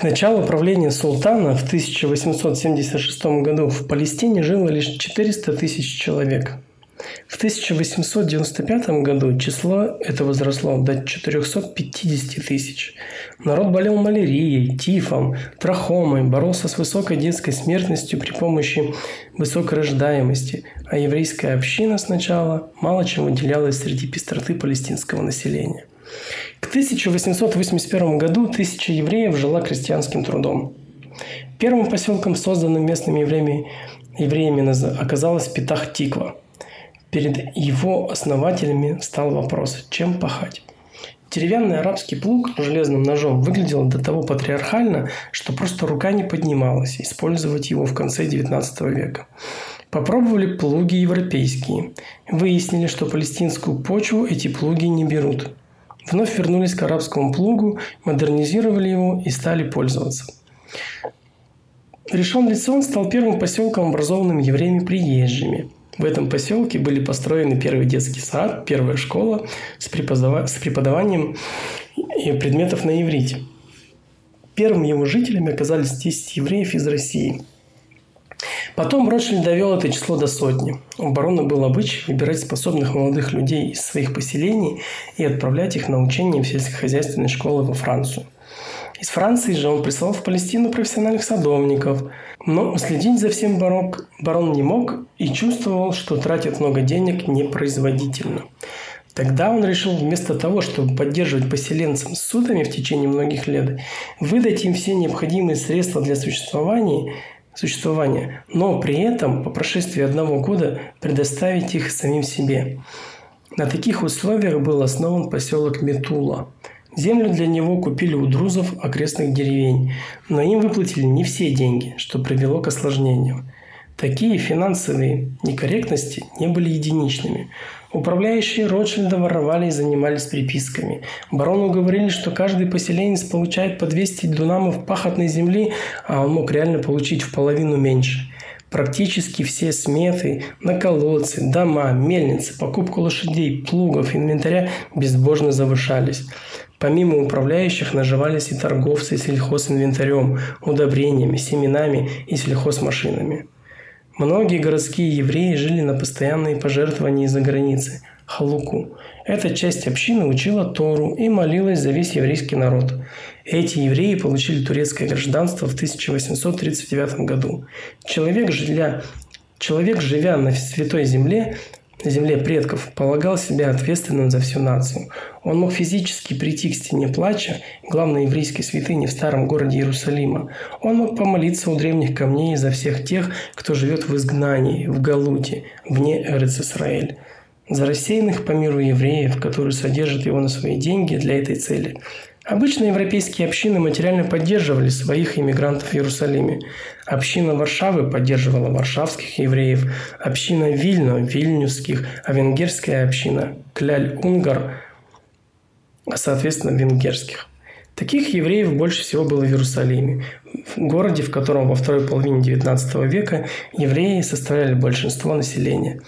К началу правления султана в 1876 году в Палестине жило лишь 400 тысяч человек. В 1895 году число это возросло до 450 тысяч. Народ болел малярией, тифом, трахомой, боролся с высокой детской смертностью при помощи высокой рождаемости, а еврейская община сначала мало чем выделялась среди пестроты палестинского населения. К 1881 году тысяча евреев жила крестьянским трудом. Первым поселком, созданным местными евреями, евреями оказалась Питах-Тиква. Перед его основателями стал вопрос, чем пахать. Деревянный арабский плуг железным ножом выглядел до того патриархально, что просто рука не поднималась использовать его в конце XIX века. Попробовали плуги европейские. Выяснили, что палестинскую почву эти плуги не берут. Вновь вернулись к арабскому плугу, модернизировали его и стали пользоваться. Решен Лицон стал первым поселком, образованным евреями приезжими. В этом поселке были построены первый детский сад, первая школа с, преподава... с преподаванием предметов на иврите. Первыми его жителями оказались 10 евреев из России – Потом Ротшильд довел это число до сотни. У барона был обычай выбирать способных молодых людей из своих поселений и отправлять их на учение в сельскохозяйственные школы во Францию. Из Франции же он прислал в Палестину профессиональных садовников, но следить за всем барок барон не мог и чувствовал, что тратит много денег непроизводительно. Тогда он решил вместо того, чтобы поддерживать поселенцам судами в течение многих лет, выдать им все необходимые средства для существования существования, но при этом по прошествии одного года предоставить их самим себе. На таких условиях был основан поселок Метула. Землю для него купили у друзов окрестных деревень, но им выплатили не все деньги, что привело к осложнениям. Такие финансовые некорректности не были единичными. Управляющие Ротшильда воровали и занимались приписками. Барону говорили, что каждый поселенец получает по 200 дунамов пахотной земли, а он мог реально получить в половину меньше. Практически все сметы на колодцы, дома, мельницы, покупку лошадей, плугов, инвентаря безбожно завышались. Помимо управляющих наживались и торговцы сельхозинвентарем, удобрениями, семенами и сельхозмашинами. Многие городские евреи жили на постоянные пожертвования из-за границы – халуку. Эта часть общины учила Тору и молилась за весь еврейский народ. Эти евреи получили турецкое гражданство в 1839 году. Человек, живя, человек, живя на Святой Земле, земле предков, полагал себя ответственным за всю нацию. Он мог физически прийти к стене плача, главной еврейской святыни в старом городе Иерусалима. Он мог помолиться у древних камней за всех тех, кто живет в изгнании, в Галуте, вне Эрец-Исраэль. За рассеянных по миру евреев, которые содержат его на свои деньги для этой цели – Обычно европейские общины материально поддерживали своих иммигрантов в Иерусалиме. Община Варшавы поддерживала варшавских евреев, община Вильно – вильнюсских, а венгерская община – Кляль-Унгар, соответственно, венгерских. Таких евреев больше всего было в Иерусалиме, в городе, в котором во второй половине XIX века евреи составляли большинство населения.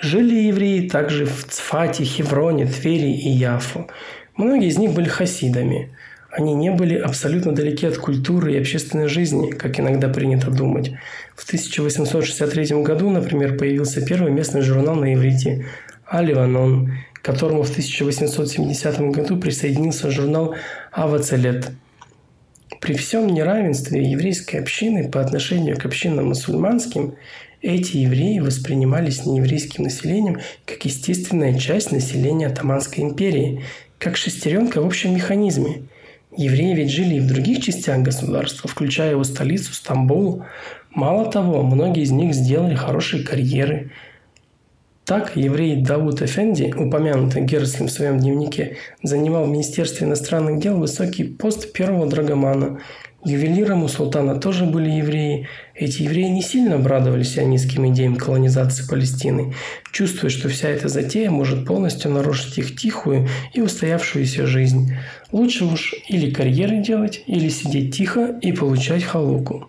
Жили евреи также в Цфате, Хевроне, Твери и Яфу. Многие из них были хасидами. Они не были абсолютно далеки от культуры и общественной жизни, как иногда принято думать. В 1863 году, например, появился первый местный журнал на иврите «Аливанон», к которому в 1870 году присоединился журнал «Авацелет». При всем неравенстве еврейской общины по отношению к общинам мусульманским, эти евреи воспринимались нееврейским населением как естественная часть населения Атаманской империи – как шестеренка в общем механизме. Евреи ведь жили и в других частях государства, включая его столицу Стамбул. Мало того, многие из них сделали хорошие карьеры. Так, еврей Дауд Эфенди, упомянутый Герцлем в своем дневнике, занимал в Министерстве иностранных дел высокий пост первого драгомана Ювелиром у султана тоже были евреи. Эти евреи не сильно обрадовались сионистским идеям колонизации Палестины, чувствуя, что вся эта затея может полностью нарушить их тихую и устоявшуюся жизнь. Лучше уж или карьеры делать, или сидеть тихо и получать халуку.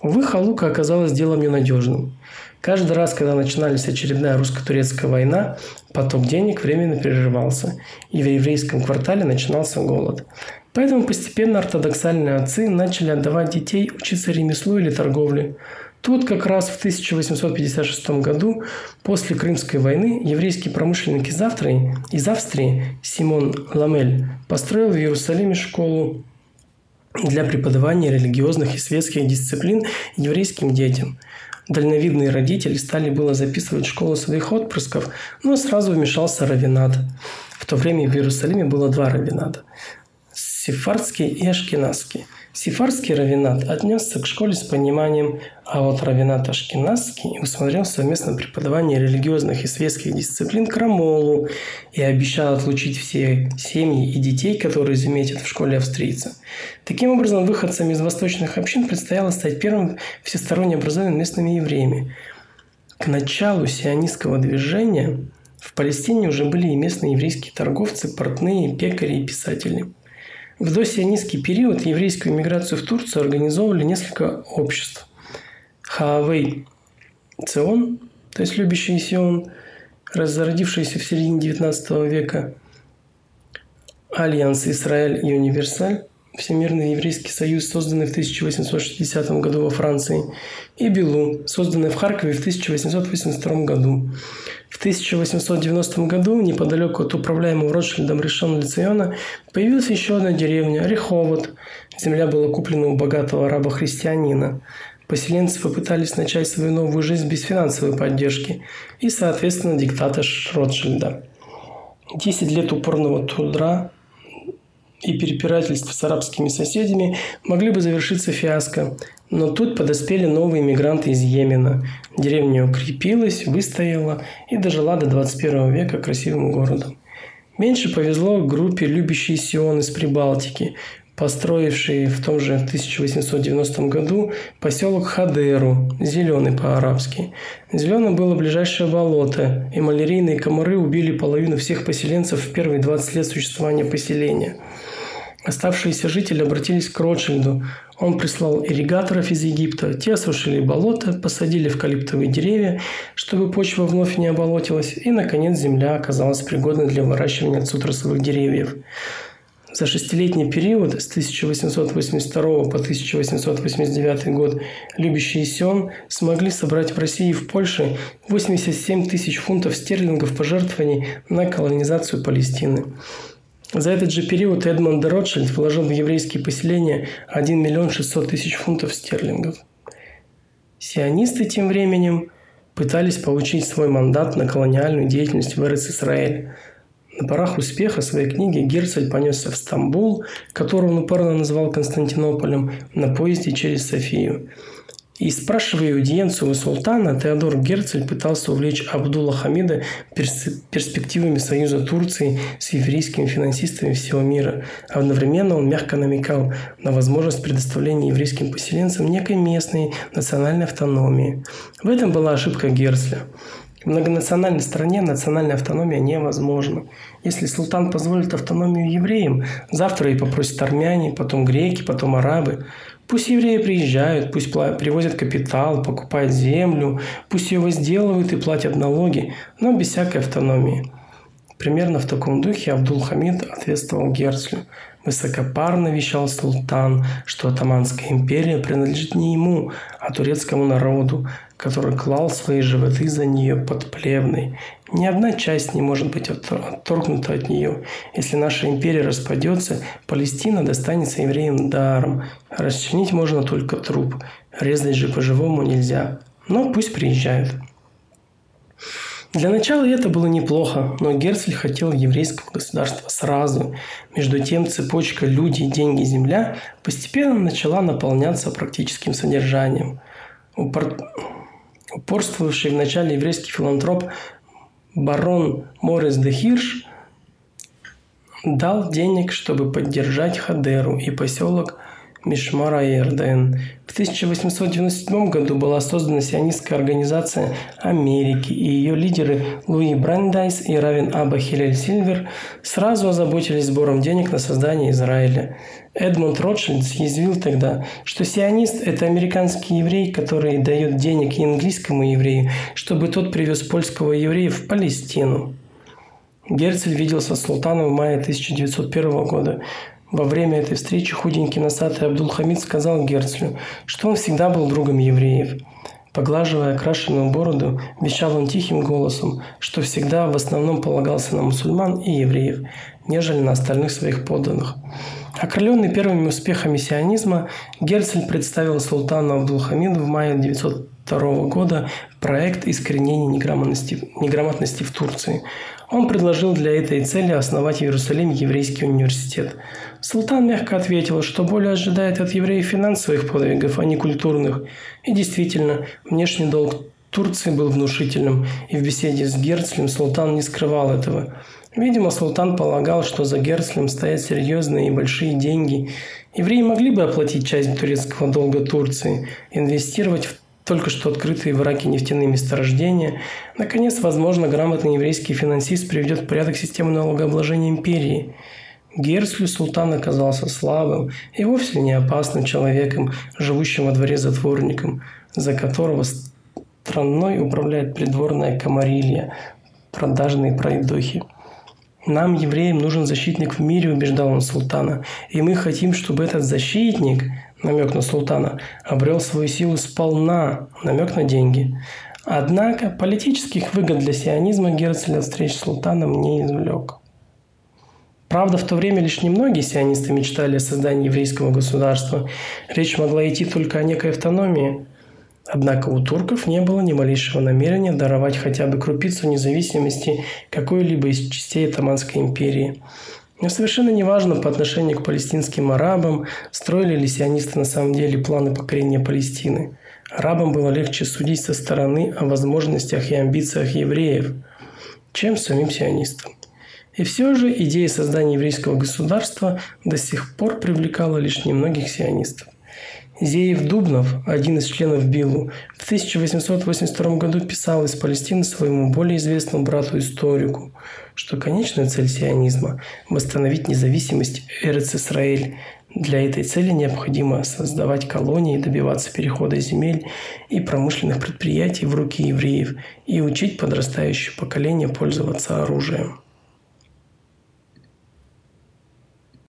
Увы, халука оказалась делом ненадежным. Каждый раз, когда начиналась очередная русско-турецкая война, поток денег временно прерывался, и в еврейском квартале начинался голод. Поэтому постепенно ортодоксальные отцы начали отдавать детей учиться ремеслу или торговле. Тут как раз в 1856 году, после Крымской войны, еврейский промышленник из Австрии, из Австрии Симон Ламель построил в Иерусалиме школу для преподавания религиозных и светских дисциплин еврейским детям. Дальновидные родители стали было записывать в школу своих отпрысков, но сразу вмешался равинат. В то время в Иерусалиме было два равината – сефардский и ашкеназский – Сифарский равинат отнесся к школе с пониманием, а вот равинат Ашкеназский усмотрел совместное преподавание религиозных и светских дисциплин крамолу и обещал отлучить все семьи и детей, которые заметят в школе австрийца. Таким образом, выходцам из восточных общин предстояло стать первым всесторонне образованными местными евреями. К началу сионистского движения в Палестине уже были и местные еврейские торговцы, портные, пекари и писатели – в досионистский период еврейскую миграцию в Турцию организовывали несколько обществ. Хаавей Цион, то есть любящий Сион, разродившийся в середине XIX века, Альянс Израиль и Универсаль, Всемирный еврейский союз, созданный в 1860 году во Франции, и Белу, созданный в Харькове в 1882 году. В 1890 году, неподалеку от управляемого Ротшильдом решен Лициона, появилась еще одна деревня – Реховод. Земля была куплена у богатого араба-христианина. Поселенцы попытались начать свою новую жизнь без финансовой поддержки и, соответственно, диктата Ротшильда. Десять лет упорного труда и перепирательств с арабскими соседями могли бы завершиться фиаско. Но тут подоспели новые мигранты из Йемена. Деревня укрепилась, выстояла и дожила до 21 века красивым городом. Меньше повезло группе «Любящие Сион» из Прибалтики, построившей в том же 1890 году поселок Хадеру, зеленый по-арабски. Зеленым было ближайшее болото, и малярийные комары убили половину всех поселенцев в первые 20 лет существования поселения – Оставшиеся жители обратились к Ротшильду. Он прислал ирригаторов из Египта. Те осушили болото, посадили эвкалиптовые деревья, чтобы почва вновь не оболотилась, и, наконец, земля оказалась пригодной для выращивания цитрусовых деревьев. За шестилетний период с 1882 по 1889 год любящие Сион смогли собрать в России и в Польше 87 тысяч фунтов стерлингов пожертвований на колонизацию Палестины. За этот же период Эдмонд Ротшильд вложил в еврейские поселения 1 миллион 600 тысяч фунтов стерлингов. Сионисты тем временем пытались получить свой мандат на колониальную деятельность в Эрец-Исраэль. На порах успеха своей книги Герцель понесся в Стамбул, который он упорно назвал Константинополем, на поезде через Софию – и спрашивая аудиенцию у султана, Теодор Герцель пытался увлечь Абдулла Хамида перспективами союза Турции с еврейскими финансистами всего мира. Одновременно он мягко намекал на возможность предоставления еврейским поселенцам некой местной национальной автономии. В этом была ошибка Герцля. В многонациональной стране национальная автономия невозможна. Если султан позволит автономию евреям, завтра и попросят армяне, потом греки, потом арабы. Пусть евреи приезжают, пусть привозят капитал, покупают землю, пусть ее возделывают и платят налоги, но без всякой автономии. Примерно в таком духе Абдул-Хамид ответствовал Герцлю. Высокопарно вещал султан, что Атаманская империя принадлежит не ему, а турецкому народу, который клал свои животы за нее под плевной. Ни одна часть не может быть отторгнута от нее. Если наша империя распадется, Палестина достанется евреям даром. Расчленить можно только труп. Резать же по-живому нельзя. Но пусть приезжают. Для начала это было неплохо, но Герцль хотел еврейского государства сразу. Между тем цепочка «люди, деньги, земля» постепенно начала наполняться практическим содержанием. Упор... Упорствовавший начале еврейский филантроп барон Морис де Хирш дал денег, чтобы поддержать Хадеру и поселок Мишмара и РДН. В 1897 году была создана сионистская организация Америки, и ее лидеры Луи Брандайс и Равин Аба Хилель Сильвер сразу озаботились сбором денег на создание Израиля. Эдмунд Ротшильд съязвил тогда, что сионист – это американский еврей, который дает денег и английскому еврею, чтобы тот привез польского еврея в Палестину. Герцель виделся с султаном в мае 1901 года. Во время этой встречи худенький носатый Абдулхамид сказал Герцлю, что он всегда был другом евреев. Поглаживая окрашенную бороду, вещал он тихим голосом, что всегда в основном полагался на мусульман и евреев, нежели на остальных своих подданных. Окрыленный первыми успехами сионизма, Герцель представил султану Абдулхамиду в мае 1902 года проект искоренения неграмотности, неграмотности в Турции. Он предложил для этой цели основать в Иерусалиме еврейский университет. Султан мягко ответил, что более ожидает от евреев финансовых подвигов, а не культурных. И действительно, внешний долг Турции был внушительным, и в беседе с Герцлем султан не скрывал этого. Видимо, султан полагал, что за Герцлем стоят серьезные и большие деньги. Евреи могли бы оплатить часть турецкого долга Турции, инвестировать в только что открытые в Ираке нефтяные месторождения. Наконец, возможно, грамотный еврейский финансист приведет в порядок систему налогообложения империи. Герцлю султан оказался слабым и вовсе не опасным человеком, живущим во дворе затворником, за которого страной управляет придворная комарилья, продажные пройдохи. «Нам, евреям, нужен защитник в мире», – убеждал он султана. «И мы хотим, чтобы этот защитник намек на султана, обрел свою силу сполна, намек на деньги. Однако политических выгод для сионизма Герцель от встреч с султаном не извлек. Правда, в то время лишь немногие сионисты мечтали о создании еврейского государства. Речь могла идти только о некой автономии. Однако у турков не было ни малейшего намерения даровать хотя бы крупицу независимости какой-либо из частей Отоманской империи. Но совершенно неважно по отношению к палестинским арабам, строили ли сионисты на самом деле планы покорения Палестины. Арабам было легче судить со стороны о возможностях и амбициях евреев, чем самим сионистам. И все же идея создания еврейского государства до сих пор привлекала лишь немногих сионистов. Зеев Дубнов, один из членов БИЛУ, в 1882 году писал из Палестины своему более известному брату-историку, что конечная цель сионизма – восстановить независимость Эрец-Исраэль. Для этой цели необходимо создавать колонии, добиваться перехода земель и промышленных предприятий в руки евреев и учить подрастающее поколение пользоваться оружием.